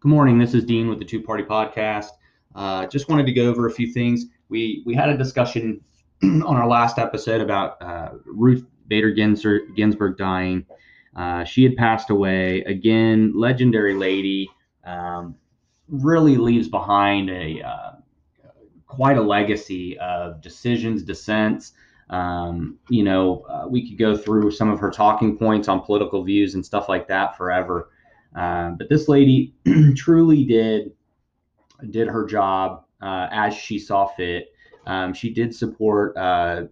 Good morning. This is Dean with the Two Party Podcast. Uh, just wanted to go over a few things. We we had a discussion on our last episode about uh, Ruth Bader Ginsburg dying. Uh, she had passed away. Again, legendary lady. Um, really leaves behind a uh, quite a legacy of decisions, dissents. Um, you know, uh, we could go through some of her talking points on political views and stuff like that forever. Uh, but this lady truly did did her job uh, as she saw fit. Um, she did support uh,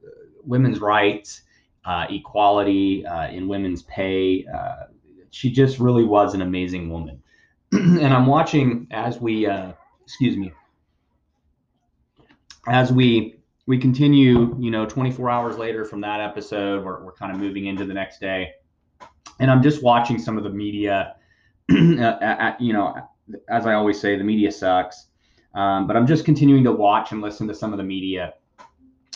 women's rights, uh, equality uh, in women's pay. she just really was an amazing woman. and I'm watching as we, excuse me, as we we continue, you know, 24 hours later from that episode, we're, we're kind of moving into the next day. And I'm just watching some of the media, you know, as I always say, the media sucks. Um, but I'm just continuing to watch and listen to some of the media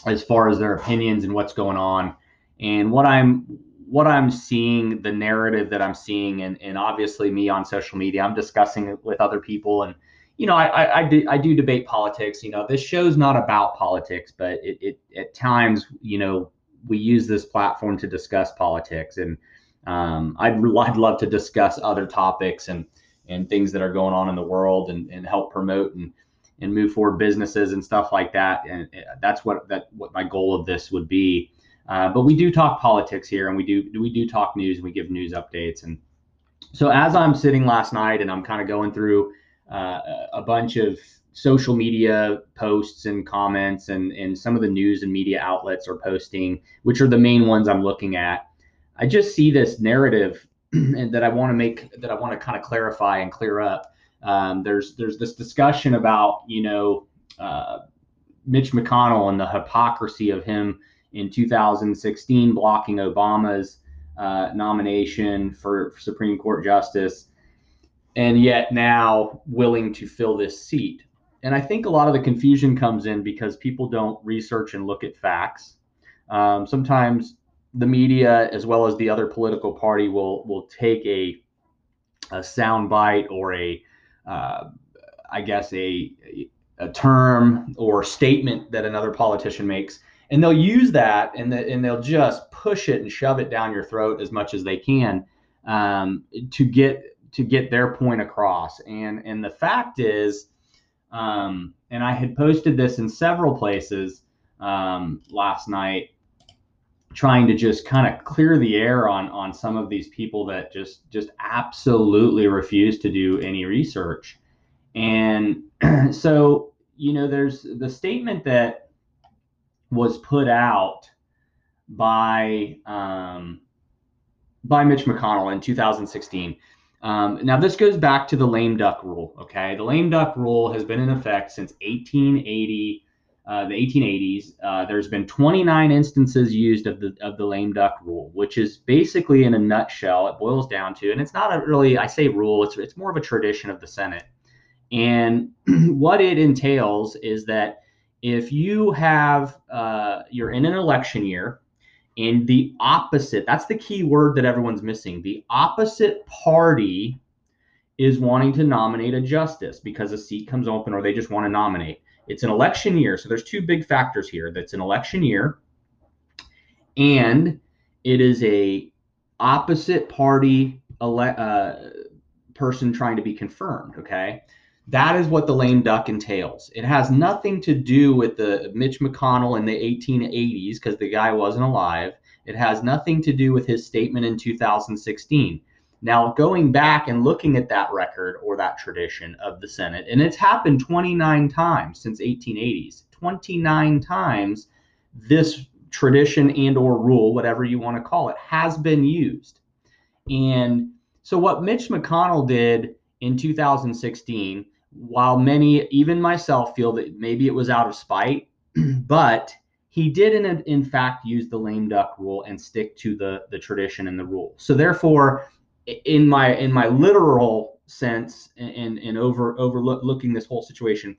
as far as their opinions and what's going on. And what I'm what I'm seeing, the narrative that I'm seeing, and, and obviously me on social media, I'm discussing it with other people and you know, I, I, I, do, I do debate politics. You know, this show's not about politics, but it, it at times, you know, we use this platform to discuss politics, and um, I'd I'd love to discuss other topics and and things that are going on in the world and, and help promote and and move forward businesses and stuff like that. And that's what that what my goal of this would be. Uh, but we do talk politics here, and we do we do talk news. And we give news updates, and so as I'm sitting last night and I'm kind of going through uh, a bunch of social media posts and comments and, and some of the news and media outlets are posting, which are the main ones I'm looking at. I just see this narrative and that I want to make that I want to kind of clarify and clear up. Um, there's there's this discussion about you know uh, Mitch McConnell and the hypocrisy of him in 2016 blocking Obama's uh, nomination for Supreme Court justice and yet now willing to fill this seat. And I think a lot of the confusion comes in because people don't research and look at facts. Um, sometimes the media, as well as the other political party, will will take a a sound bite or a, uh, I guess a a term or statement that another politician makes, and they'll use that and the, and they'll just push it and shove it down your throat as much as they can um, to get to get their point across. And and the fact is, um, and I had posted this in several places um, last night, trying to just kind of clear the air on on some of these people that just just absolutely refuse to do any research. And so, you know, there's the statement that was put out by um, by Mitch McConnell in 2016 um, now, this goes back to the lame duck rule. Okay, the lame duck rule has been in effect since 1880, uh, the 1880s. Uh, there's been 29 instances used of the of the lame duck rule, which is basically, in a nutshell, it boils down to, and it's not a really, I say rule, it's it's more of a tradition of the Senate. And what it entails is that if you have, uh, you're in an election year, and the opposite, that's the key word that everyone's missing. The opposite party is wanting to nominate a justice because a seat comes open or they just want to nominate. It's an election year. So there's two big factors here. That's an election year and it is a opposite party ele- uh, person trying to be confirmed, okay? That is what the lame duck entails. It has nothing to do with the Mitch McConnell in the 1880s because the guy wasn't alive. It has nothing to do with his statement in 2016. Now, going back and looking at that record or that tradition of the Senate, and it's happened 29 times since 1880s. 29 times this tradition and or rule, whatever you want to call it, has been used. And so what Mitch McConnell did in 2016 while many, even myself, feel that maybe it was out of spite, but he did in, in fact use the lame duck rule and stick to the the tradition and the rule. So therefore, in my in my literal sense and and over overlooking this whole situation,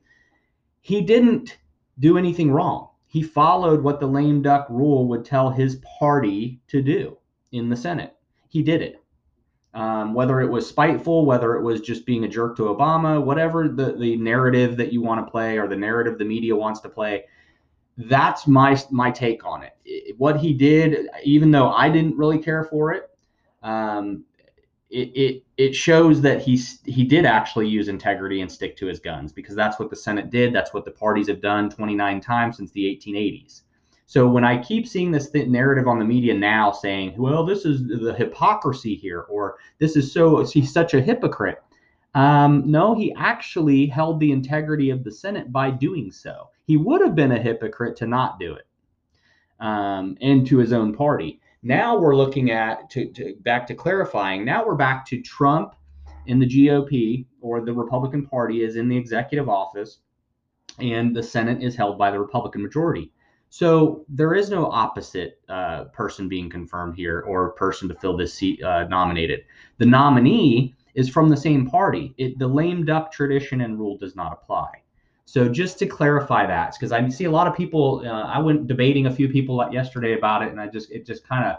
he didn't do anything wrong. He followed what the lame duck rule would tell his party to do in the Senate. He did it. um, whether it was spiteful, whether it was just being a jerk to Obama, whatever the, the narrative that you want to play or the narrative the media wants to play, that's my my take on it. what he did, even though I didn't really care for it, um, it, it it shows that he he did actually use integrity and stick to his guns because that's what the Senate did. That's what the parties have done 29 times since the 1880s. So when I keep seeing this th- narrative on the media now saying, well, this is the hypocrisy here, or this is so, he's such a hypocrite. Um, no, he actually held the integrity of the Senate by doing so. He would have been a hypocrite to not do it um, and to his own party. Now we're looking at, to, to back to clarifying, now we're back to Trump in the GOP or the Republican Party is in the executive office and the Senate is held by the Republican majority. So there is no opposite uh, person being confirmed here or person to fill this seat uh, nominated. The nominee is from the same party. It, the lame duck tradition and rule does not apply. So just to clarify that, because I see a lot of people. Uh, I went debating a few people yesterday about it, and I just it just kind of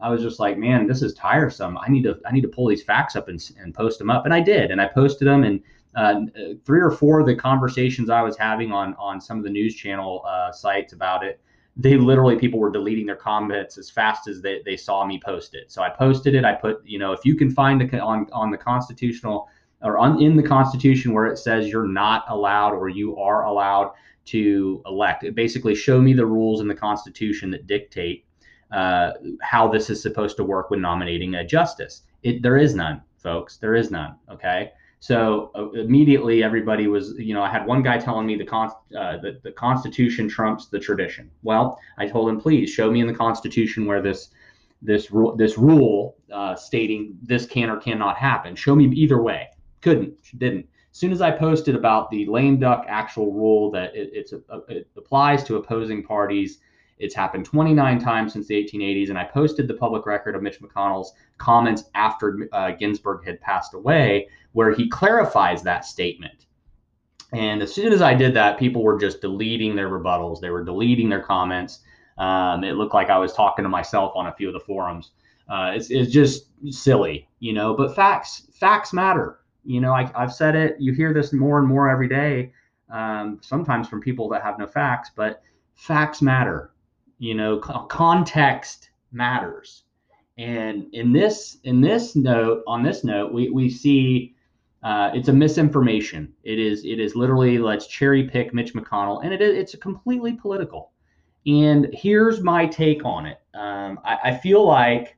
I was just like, man, this is tiresome. I need to I need to pull these facts up and, and post them up, and I did, and I posted them, and uh, three or four of the conversations I was having on on some of the news channel uh, sites about it, they literally people were deleting their comments as fast as they, they saw me post it. So I posted it. I put you know if you can find a, on on the constitutional or on, in the Constitution where it says you're not allowed or you are allowed to elect. It basically show me the rules in the Constitution that dictate uh, how this is supposed to work when nominating a justice. It, there is none, folks. There is none. Okay. So uh, immediately everybody was, you know, I had one guy telling me the, con- uh, the the Constitution trumps the tradition. Well, I told him, please show me in the Constitution where this this rule this rule uh, stating this can or cannot happen. Show me either way. Couldn't, She didn't. As soon as I posted about the lame duck actual rule that it, it's a, it applies to opposing parties it's happened 29 times since the 1880s, and I posted the public record of Mitch McConnell's comments after uh, Ginsburg had passed away, where he clarifies that statement. And as soon as I did that, people were just deleting their rebuttals. They were deleting their comments. Um, it looked like I was talking to myself on a few of the forums. Uh, it's, it's just silly, you know. But facts facts matter. You know, I, have said it. You hear this more and more every day. Um, sometimes from people that have no facts, but facts matter you know context matters and in this in this note on this note we, we see uh, it's a misinformation it is it is literally let's cherry pick mitch mcconnell and it is it's completely political and here's my take on it um, I, I feel like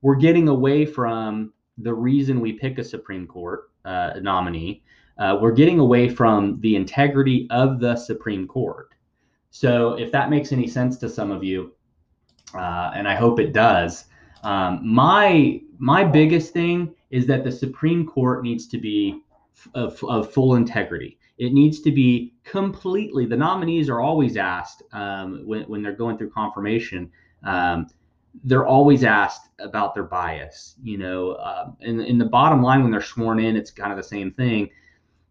we're getting away from the reason we pick a supreme court uh, nominee uh, we're getting away from the integrity of the supreme court so if that makes any sense to some of you, uh, and I hope it does, um, my my biggest thing is that the Supreme Court needs to be of, of full integrity. It needs to be completely. The nominees are always asked um, when when they're going through confirmation. Um, they're always asked about their bias. You know, uh, in in the bottom line when they're sworn in, it's kind of the same thing.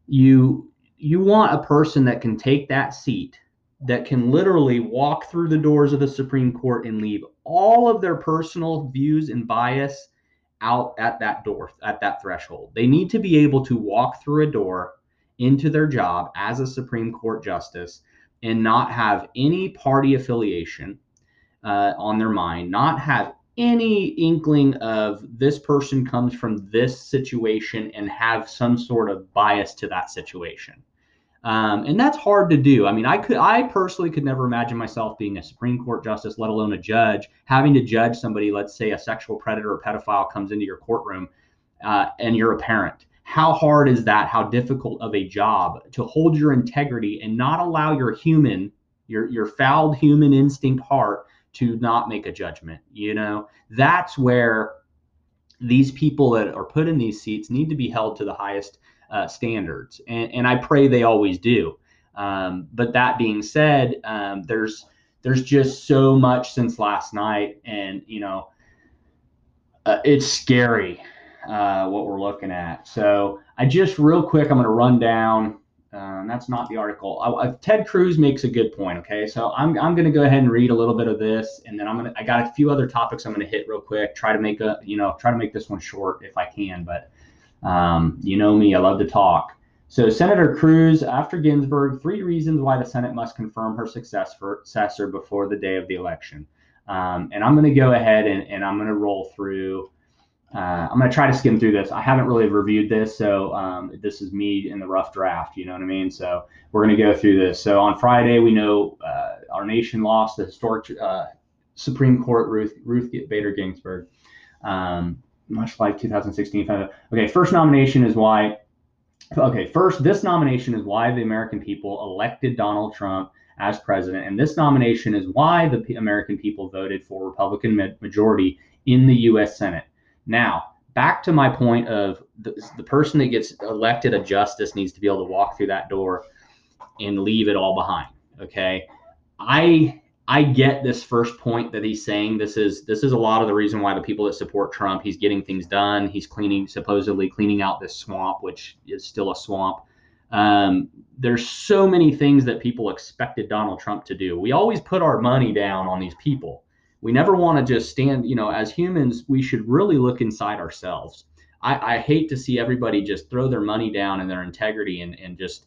You you want a person that can take that seat that can literally walk through the doors of the Supreme Court and leave all of their personal views and bias out at that door, at that threshold. They need to be able to walk through a door into their job as a Supreme Court justice and not have any party affiliation uh, on their mind, not have any inkling of this person comes from this situation and have some sort of bias to that situation. Um, and that's hard to do. I mean, I could, I personally could never imagine myself being a Supreme Court justice, let alone a judge, having to judge somebody. Let's say a sexual predator or pedophile comes into your courtroom, uh, and you're a parent. How hard is that? How difficult of a job to hold your integrity and not allow your human, your your fouled human instinct heart to not make a judgment. You know, that's where these people that are put in these seats need to be held to the highest uh, standards, and, and I pray they always do. Um, but that being said, um, there's there's just so much since last night, and you know, uh, it's scary uh, what we're looking at. So I just real quick, I'm going to run down Um, that's not the article. I, I, Ted Cruz makes a good point. Okay, so I'm, I'm going to go ahead and read a little bit of this, and then I'm gonna I got a few other topics I'm going to hit real quick. Try to make a you know try to make this one short if I can, but um, you know me, I love to talk. So Senator Cruz, after Ginsburg, three reasons why the Senate must confirm her successor before the day of the election. Um, and I'm going to go ahead and, and I'm going to roll through uh, I'm going to try to skim through this. I haven't really reviewed this, so um, this is me in the rough draft. You know what I mean? So we're going to go through this. So on Friday, we know uh, our nation lost the historic uh, Supreme Court Ruth Ruth Bader Ginsburg, um, much like 2016. Okay, first nomination is why. Okay, first, this nomination is why the American people elected Donald Trump as president, and this nomination is why the American people voted for Republican majority in the U.S. Senate. Now, back to my point of the, the person that gets elected a justice needs to be able to walk through that door and leave it all behind. Okay. I I get this first point that he's saying. This is this is a lot of the reason why the people that support Trump, he's getting things done. He's cleaning, supposedly cleaning out this swamp, which is still a swamp. Um, there's so many things that people expected Donald Trump to do. We always put our money down on these people we never want to just stand you know as humans we should really look inside ourselves. I, I, hate to see everybody just throw their money down and their integrity and, and just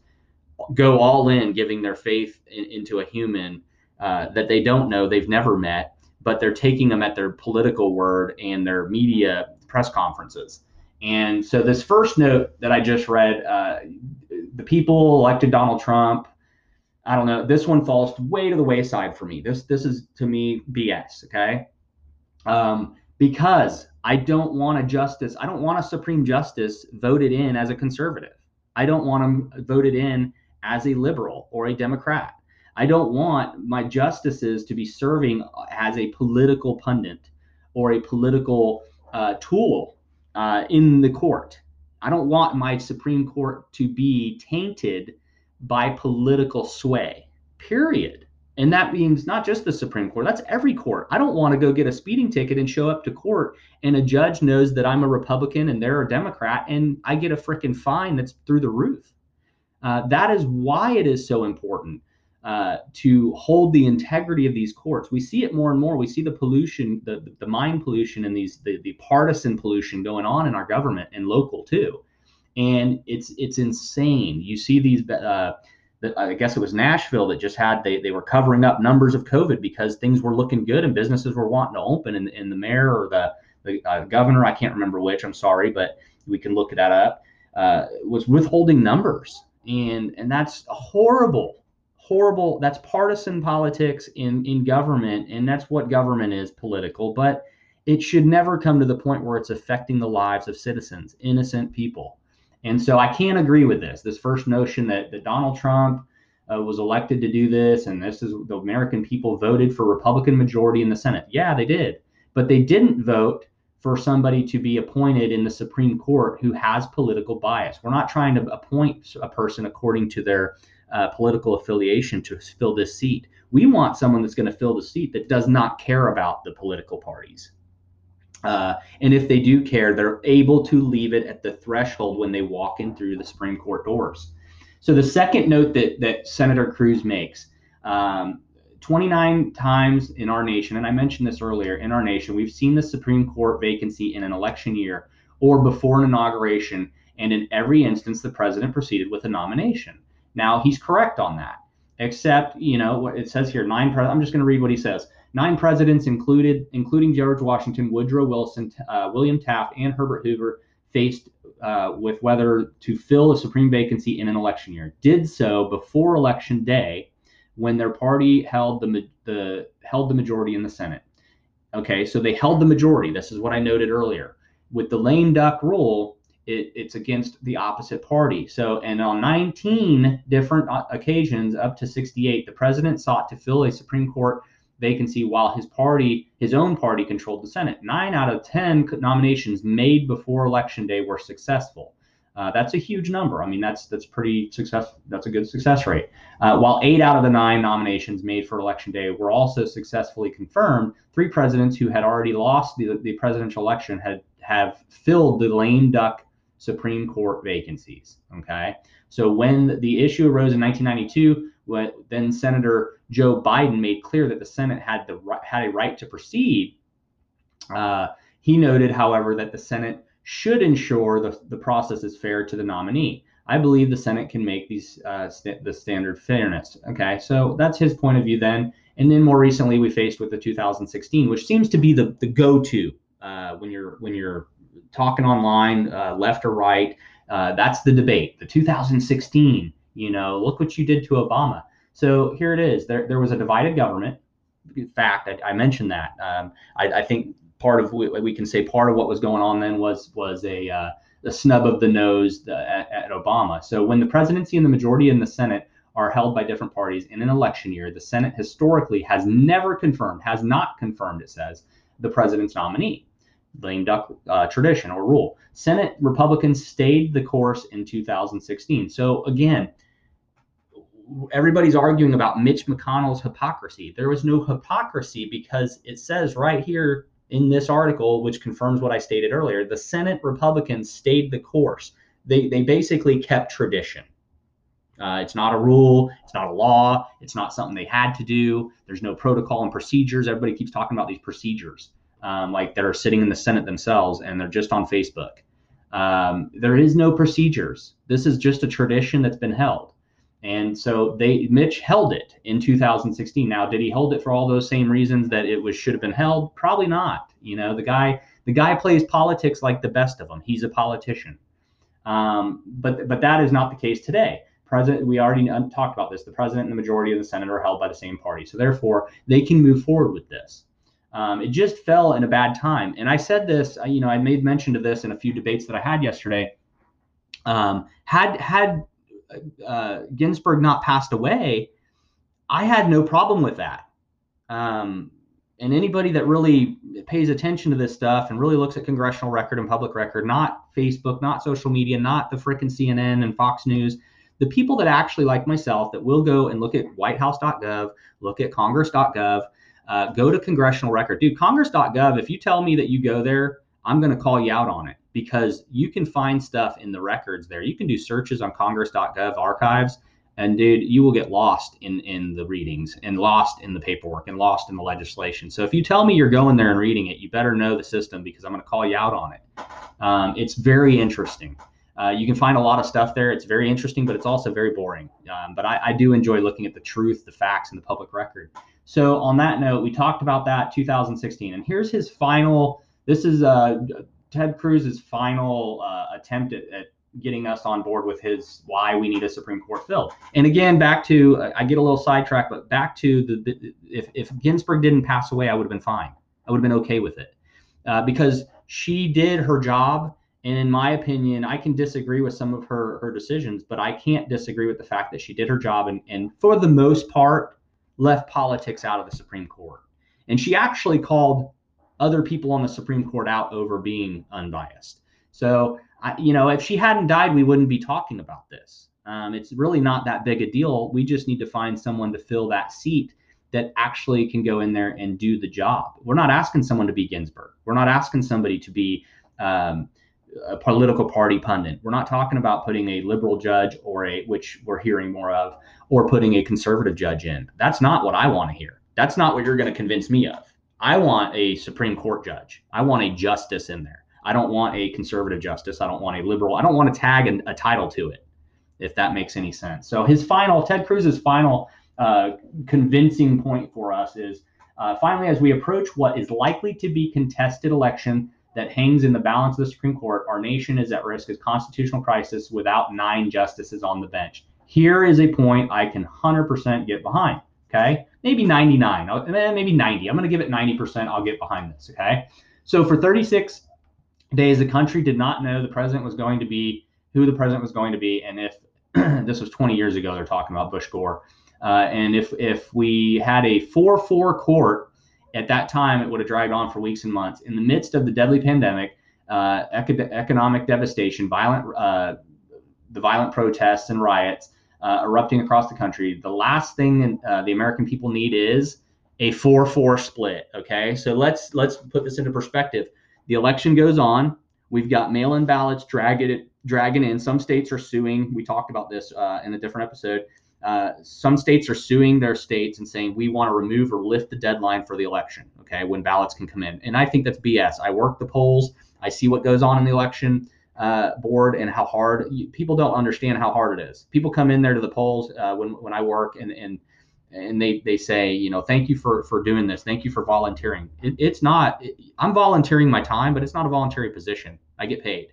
go all in giving their faith in, into a human uh, that they don't know they've never met but they're taking them at their political word and their media press conferences. And so this first note that i just read uh, the people elected donald trump I don't know. This one falls way to the wayside for me. This this is to me BS. Okay, um, because I don't want a justice. I don't want a Supreme Justice voted in as a conservative. I don't want them voted in as a liberal or a Democrat. I don't want my justices to be serving as a political pundit or a political uh, tool uh, in the court. I don't want my Supreme Court to be tainted by political sway, period. And that means not just the Supreme Court, that's every court. I don't want to go get a speeding ticket and show up to court and a judge knows that I'm a Republican and they're a Democrat and I get a freaking fine that's through the roof. Uh, that is why it is so important uh, to hold the integrity of these courts. We see it more and more. We see the pollution, the, the mind pollution, and these the, the partisan pollution going on in our government and local too and it's it's insane. You see these. Uh, I guess it was Nashville that just had they, they were covering up numbers of COVID because things were looking good and businesses were wanting to open and, and the mayor or the the uh, governor I can't remember which I'm sorry but we can look that up uh, was withholding numbers and and that's horrible horrible that's partisan politics in in government and that's what government is political but it should never come to the point where it's affecting the lives of citizens innocent people and so I can't agree with this. This first notion that, that Donald Trump uh, was elected to do this and this is the American people voted for Republican majority in the Senate. Yeah, they did. But they didn't vote for somebody to be appointed in the Supreme Court who has political bias. We're not trying to appoint a person according to their uh, political affiliation to fill this seat. We want someone that's going to fill the seat that does not care about the political parties. Uh, and if they do care, they're able to leave it at the threshold when they walk in through the Supreme Court doors. So the second note that that Senator Cruz makes, um, 29 times in our nation, and I mentioned this earlier, in our nation, we've seen the Supreme Court vacancy in an election year or before an inauguration, and in every instance, the president proceeded with a nomination. Now he's correct on that, except you know what it says here. Nine. Pre- I'm just going to read what he says. Nine presidents included, including George Washington, Woodrow Wilson, uh, William Taft, and Herbert Hoover, faced uh, with whether to fill a supreme vacancy in an election year. Did so before election day, when their party held the, the held the majority in the Senate. Okay, so they held the majority. This is what I noted earlier. With the lame duck rule, it, it's against the opposite party. So, and on 19 different uh, occasions, up to 68, the president sought to fill a Supreme Court vacancy while his party, his own party, controlled the Senate. Nine out of 10 nominations made before Election Day were successful. Uh, that's a huge number. I mean, that's that's pretty success. That's a good success rate. Uh, while eight out of the nine nominations made for election day were also successfully confirmed, three presidents who had already lost the, the presidential election had have filled the lame duck Supreme Court vacancies. Okay. So when the issue arose in 1992, when then Senator Joe Biden made clear that the Senate had the had a right to proceed. Uh, he noted, however, that the Senate should ensure the, the process is fair to the nominee. I believe the Senate can make these uh, st- the standard fairness. Okay, so that's his point of view then. And then more recently, we faced with the 2016, which seems to be the the go-to uh, when you're when you're talking online, uh, left or right. Uh, that's the debate. The 2016, you know, look what you did to Obama. So here it is. There there was a divided government. In fact, I, I mentioned that. Um, I, I, think part of we, we, can say part of what was going on then was was a uh, the snub of the nose at, at Obama. So when the presidency and the majority in the Senate are held by different parties in an election year, the Senate historically has never confirmed, has not confirmed, it says, the president's nominee. Lame duck uh, tradition or rule. Senate Republicans stayed the course in 2016. So again, everybody's arguing about Mitch McConnell's hypocrisy. There was no hypocrisy because it says right here in this article, which confirms what I stated earlier, the Senate Republicans stayed the course. They, they basically kept tradition. Uh, it's not a rule. It's not a law. It's not something they had to do. There's no protocol and procedures. Everybody keeps talking about these procedures, um, like that are sitting in the Senate themselves and they're just on Facebook. Um, there is no procedures. This is just a tradition that's been held. And so they Mitch held it in 2016. Now, did he hold it for all those same reasons that it was should have been held? Probably not. You know, the guy the guy plays politics like the best of them. He's a politician. Um, but but that is not the case today. President, we already talked about this. The president and the majority of the Senate are held by the same party, so therefore they can move forward with this. Um, it just fell in a bad time, and I said this. You know, I made mention of this in a few debates that I had yesterday. Um, had had uh, Ginsburg not passed away, I had no problem with that. Um, and anybody that really pays attention to this stuff and really looks at congressional record and public record, not Facebook, not social media, not the frickin' CNN and Fox News, the people that actually like myself that will go and look at whitehouse.gov, look at congress.gov, uh, go to congressional record. Dude, congress.gov, if you tell me that you go there, I'm going to call you out on it because you can find stuff in the records there. You can do searches on congress.gov archives and dude, you will get lost in in the readings and lost in the paperwork and lost in the legislation. So if you tell me you're going there and reading it, you better know the system because I'm going to call you out on it. Um, it's very interesting. Uh, you can find a lot of stuff there. It's very interesting, but it's also very boring. Um, but I, I, do enjoy looking at the truth, the facts, and the public record. So on that note, we talked about that 2016, and here's his final. This is uh, Ted Cruz's final uh, attempt at, at, getting us on board with his why we need a Supreme Court fill. And again, back to I get a little sidetracked, but back to the, the if if Ginsburg didn't pass away, I would have been fine. I would have been okay with it uh, because she did her job. And in my opinion, I can disagree with some of her her decisions, but I can't disagree with the fact that she did her job and, and for the most part left politics out of the Supreme Court. And she actually called other people on the Supreme Court out over being unbiased. So, I, you know, if she hadn't died, we wouldn't be talking about this. Um, it's really not that big a deal. We just need to find someone to fill that seat that actually can go in there and do the job. We're not asking someone to be Ginsburg. We're not asking somebody to be um, a political party pundit. We're not talking about putting a liberal judge or a, which we're hearing more of, or putting a conservative judge in. That's not what I want to hear. That's not what you're going to convince me of. I want a Supreme Court judge. I want a justice in there. I don't want a conservative justice. I don't want a liberal. I don't want to tag a title to it, if that makes any sense. So his final, Ted Cruz's final uh, convincing point for us is uh, finally, as we approach what is likely to be contested election that hangs in the balance of the Supreme Court, our nation is at risk of constitutional crisis without nine justices on the bench. Here is a point I can 100% get behind. Okay. Maybe 99, eh, maybe 90. I'm going to give it 90%. I'll get behind this. Okay. So for 36 days, the country did not know the president was going to be who the president was going to be. And if this was 20 years ago, they're talking about Bush Gore. Uh, and if, if we had a 4 4 court at that time, it would have dragged on for weeks and months. In the midst of the deadly pandemic, uh, economic devastation, violent, uh, the violent protests and riots, uh, erupting across the country. The last thing uh, the American people need is a 4-4 split. Okay, so let's let's put this into perspective. The election goes on. We've got mail-in ballots dragging dragging in. Some states are suing. We talked about this uh, in a different episode. Uh, some states are suing their states and saying we want to remove or lift the deadline for the election. Okay, when ballots can come in, and I think that's BS. I work the polls. I see what goes on in the election uh, board and how hard you, people don't understand how hard it is. People come in there to the polls uh, when when I work and and and they they say you know thank you for for doing this. Thank you for volunteering. It, it's not it, i'm volunteering my time but it's not a voluntary position. I get paid.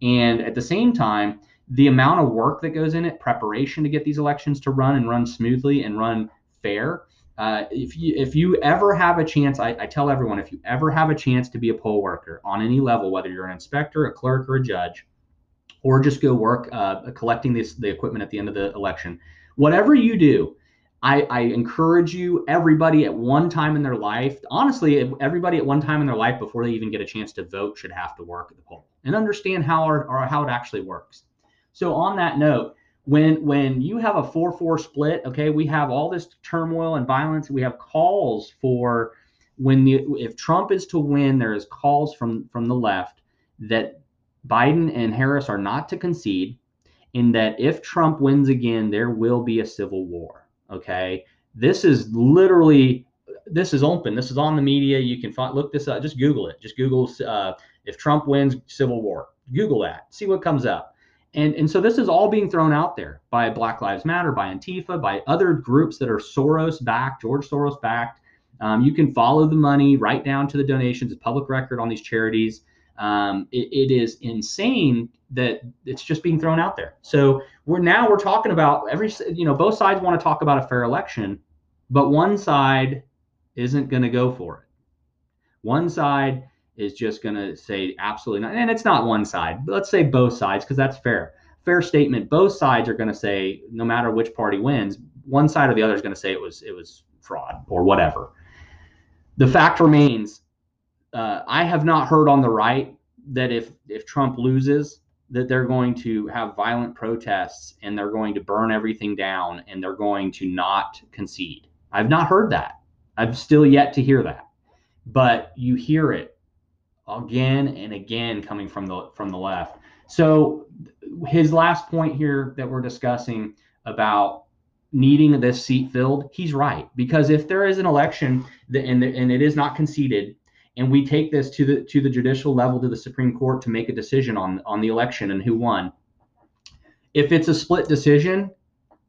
And at the same time the amount of work that goes in it preparation to get these elections to run and run smoothly and run fair uh, if you if you ever have a chance I, I tell everyone if you ever have a chance to be a poll worker on any level whether you're an inspector a clerk or a judge or just go work uh, collecting this the equipment at the end of the election whatever you do I, I, encourage you, everybody at one time in their life, honestly, everybody at one time in their life before they even get a chance to vote should have to work at the poll and understand how our, or how it actually works. So on that note, when when you have a 4-4 split, okay, we have all this turmoil and violence. We have calls for when the if Trump is to win, there is calls from from the left that Biden and Harris are not to concede, in that if Trump wins again, there will be a civil war Okay. This is literally, this is open. This is on the media. You can find, look this up. Just Google it. Just Google uh, if Trump wins civil war. Google that. See what comes up. And, and so this is all being thrown out there by Black Lives Matter, by Antifa, by other groups that are Soros backed, George Soros backed. Um, you can follow the money right down to the donations. It's public record on these charities. Um, it, it is insane that it's just being thrown out there. So we're now we're talking about every you know both sides want to talk about a fair election, but one side isn't going to go for it. One side is just going to say absolutely not, and it's not one side. But let's say both sides because that's fair. Fair statement. Both sides are going to say no matter which party wins, one side or the other is going to say it was it was fraud or whatever. The fact remains uh, I have not heard on the right that if if Trump loses, that they're going to have violent protests and they're going to burn everything down and they're going to not concede. I've not heard that. I've still yet to hear that. But you hear it again and again coming from the from the left. So his last point here that we're discussing about needing this seat filled, he's right because if there is an election and and it is not conceded and we take this to the to the judicial level to the Supreme Court to make a decision on on the election and who won. If it's a split decision,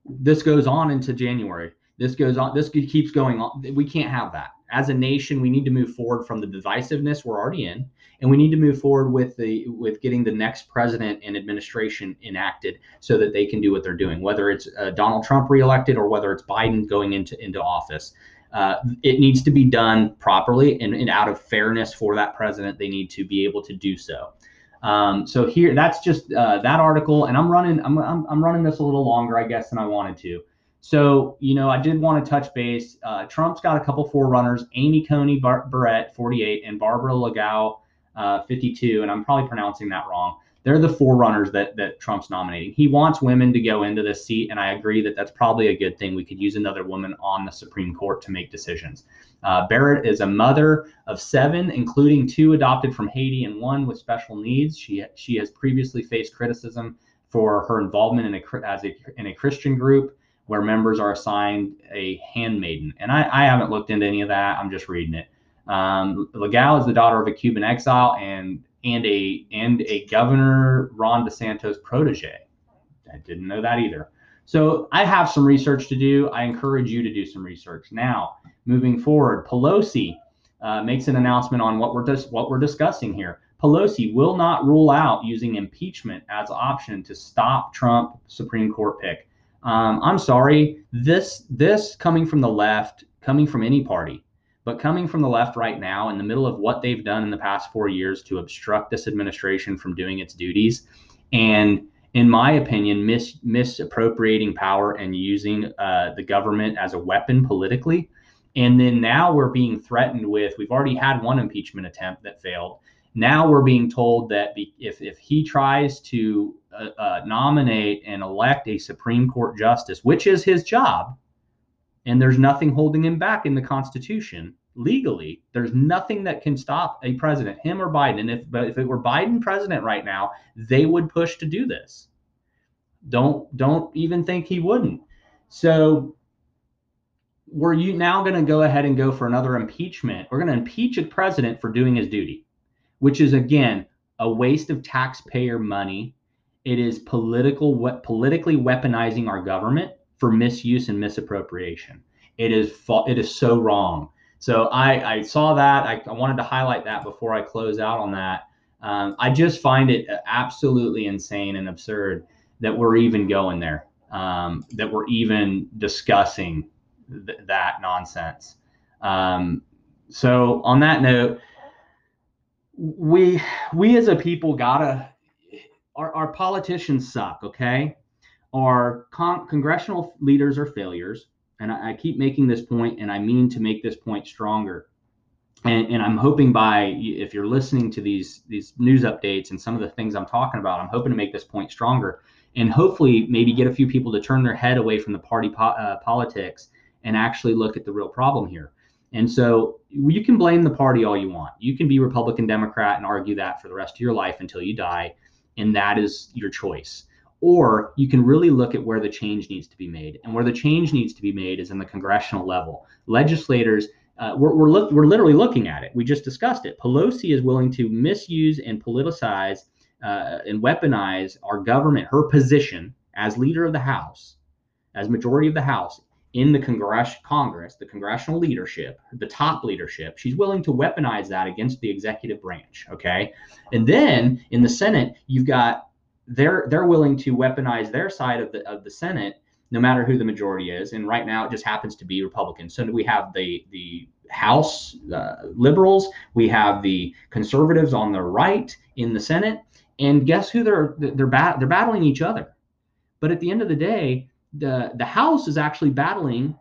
this goes on into January. This goes on. This keeps going on. We can't have that. As a nation, we need to move forward from the divisiveness we're already in, and we need to move forward with the with getting the next president and administration enacted so that they can do what they're doing. Whether it's uh, Donald Trump reelected or whether it's Biden going into into office, uh, it needs to be done properly and, and, out of fairness for that president. They need to be able to do so. Um, so here, that's just uh, that article, and I'm running. I'm, I'm, I'm running this a little longer, I guess, than I wanted to. So you know, I did want to touch base. Uh, Trump's got a couple forerunners: Amy Coney Bar- Barrett, 48, and Barbara Legal, uh, 52. And I'm probably pronouncing that wrong they're the forerunners that that Trump's nominating. He wants women to go into this seat, and I agree that that's probably a good thing. We could use another woman on the Supreme Court to make decisions. Uh, Barrett is a mother of seven, including two adopted from Haiti and one with special needs. She she has previously faced criticism for her involvement in a as a in a Christian group where members are assigned a handmaiden. And I, I haven't looked into any of that. I'm just reading it. Um, Legal is the daughter of a Cuban exile and and a and a Governor Ron DeSantis protege. I didn't know that either. So I have some research to do. I encourage you to do some research. Now, moving forward, Pelosi uh, makes an announcement on what we're dis- what we're discussing here. Pelosi will not rule out using impeachment as option to stop Trump Supreme Court pick. Um, I'm sorry, this this coming from the left, coming from any party, but coming from the left right now, in the middle of what they've done in the past four years to obstruct this administration from doing its duties, and in my opinion, mis- misappropriating power and using uh, the government as a weapon politically. And then now we're being threatened with, we've already had one impeachment attempt that failed. Now we're being told that if, if he tries to uh, uh, nominate and elect a Supreme Court justice, which is his job, and there's nothing holding him back in the Constitution, legally. There's nothing that can stop a president, him or Biden. If but if it were Biden president right now, they would push to do this. Don't don't even think he wouldn't. So were you now going to go ahead and go for another impeachment? We're going to impeach a president for doing his duty, which is again a waste of taxpayer money. It is political politically weaponizing our government for misuse and misappropriation. It is it is so wrong. So I, I saw that. I, I wanted to highlight that before I close out on that. Um, I just find it absolutely insane and absurd that we're even going there, um, that we're even discussing th- that nonsense. Um, so on that note, we we as a people gotta our, our politicians suck. Okay, our con- congressional leaders are failures, and I, I keep making this point, and I mean to make this point stronger. And, and, I'm hoping by if you're listening to these these news updates and some of the things I'm talking about, I'm hoping to make this point stronger and hopefully maybe get a few people to turn their head away from the party po- uh, politics and actually look at the real problem here. And so you can blame the party all you want. You can be Republican, Democrat, and argue that for the rest of your life until you die, and that is your choice. Or you can really look at where the change needs to be made. And where the change needs to be made is in the congressional level. Legislators, uh, we're, we're, look, we're literally looking at it. We just discussed it. Pelosi is willing to misuse and politicize uh, and weaponize our government, her position as leader of the House, as majority of the House in the Congress, Congress, the congressional leadership, the top leadership. She's willing to weaponize that against the executive branch. Okay, and then in the Senate, you've got they're they're willing to weaponize their side of the of the Senate, no matter who the majority is. And right now, it just happens to be Republicans. So we have the the House uh, liberals, we have the conservatives on the right in the Senate, and guess who they're they're bat- they're battling each other. But at the end of the day, the the House is actually battling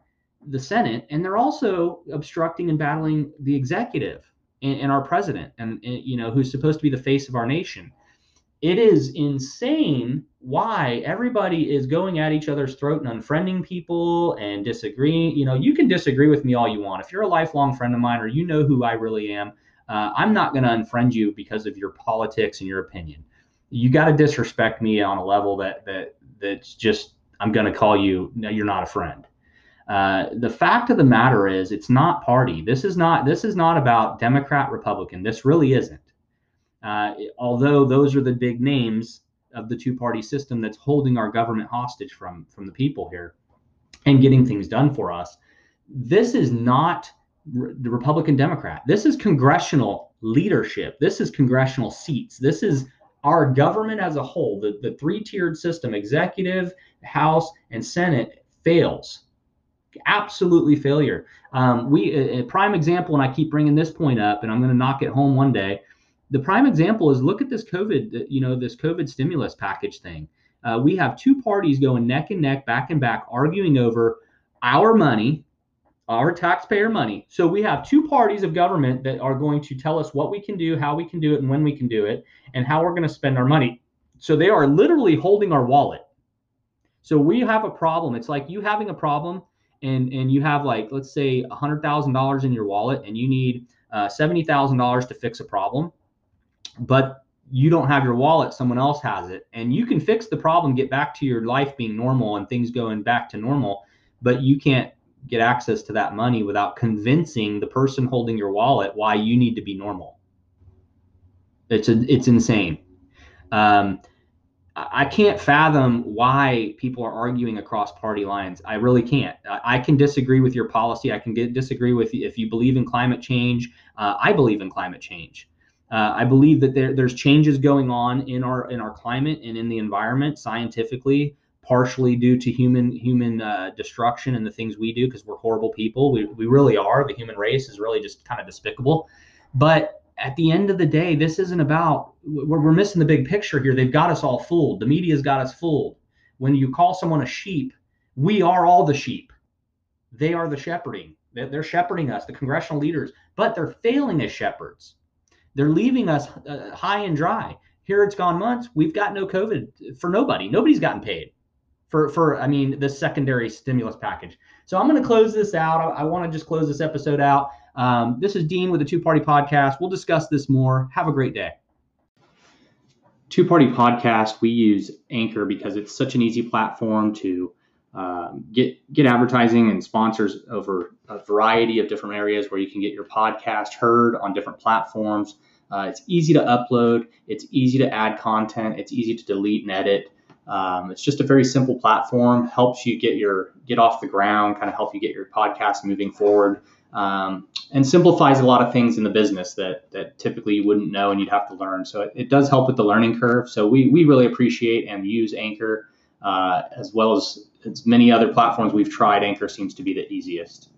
the Senate, and they're also obstructing and battling the executive and, and our president, and, and you know who's supposed to be the face of our nation. It is insane why everybody is going at each other's throat and unfriending people and disagreeing. You know, you can disagree with me all you want. If you're a lifelong friend of mine or you know who I really am, uh, I'm not going to unfriend you because of your politics and your opinion. You got to disrespect me on a level that that that's just I'm going to call you. No, you're not a friend. Uh, the fact of the matter is, it's not party. This is not. This is not about Democrat Republican. This really isn't. Uh, although those are the big names of the two-party system that's holding our government hostage from from the people here and getting things done for us. This is not the Republican Democrat. This is congressional leadership. This is congressional seats. This is our government as a whole. The, the three tiered system, executive, House, and Senate, fails. Absolutely failure. Um, we a, a prime example, and I keep bringing this point up, and I'm going to knock it home one day. The prime example is look at this COVID, you know, this COVID stimulus package thing. Uh, we have two parties going neck and neck, back and back, arguing over our money, our taxpayer money. So we have two parties of government that are going to tell us what we can do, how we can do it, and when we can do it, and how we're going to spend our money. So they are literally holding our wallet. So we have a problem. It's like you having a problem and and you have like let's say $100,000 in your wallet and you need uh, $70,000 to fix a problem. But you don't have your wallet, someone else has it. And you can fix the problem, get back to your life being normal and things going back to normal, but you can't get access to that money without convincing the person holding your wallet why you need to be normal. It's a, it's insane. Um, I can't fathom why people are arguing across party lines. I really can't. I can disagree with your policy. I can get, disagree with if you believe in climate change. Uh, I believe in climate change. Uh, I believe that there, there's changes going on in our in our climate and in the environment scientifically partially due to human human uh, destruction and the things we do because we're horrible people. We, we really are. The human race is really just kind of despicable. But at the end of the day, this isn't about, we're, we're missing the big picture here. They've got us all fooled. The media's got us fooled. When you call someone a sheep, we are all the sheep. They are the shepherding. They're, they're shepherding us, the congressional leaders, but they're failing as shepherds. They're leaving us uh, high and dry. Here it's gone months. We've got no COVID for nobody. Nobody's gotten paid. For for I mean the secondary stimulus package. So I'm going to close this out. I, I want to just close this episode out. Um, this is Dean with the Two Party Podcast. We'll discuss this more. Have a great day. Two Party Podcast. We use Anchor because it's such an easy platform to um, get get advertising and sponsors over a variety of different areas where you can get your podcast heard on different platforms. Uh, it's easy to upload. It's easy to add content. It's easy to delete and edit. Um, it's just a very simple platform. Helps you get your get off the ground. Kind of help you get your podcast moving forward. Um, and simplifies a lot of things in the business that that typically you wouldn't know and you'd have to learn. So it, it does help with the learning curve. So we we really appreciate and use Anchor uh, as well as as many other platforms we've tried. Anchor seems to be the easiest.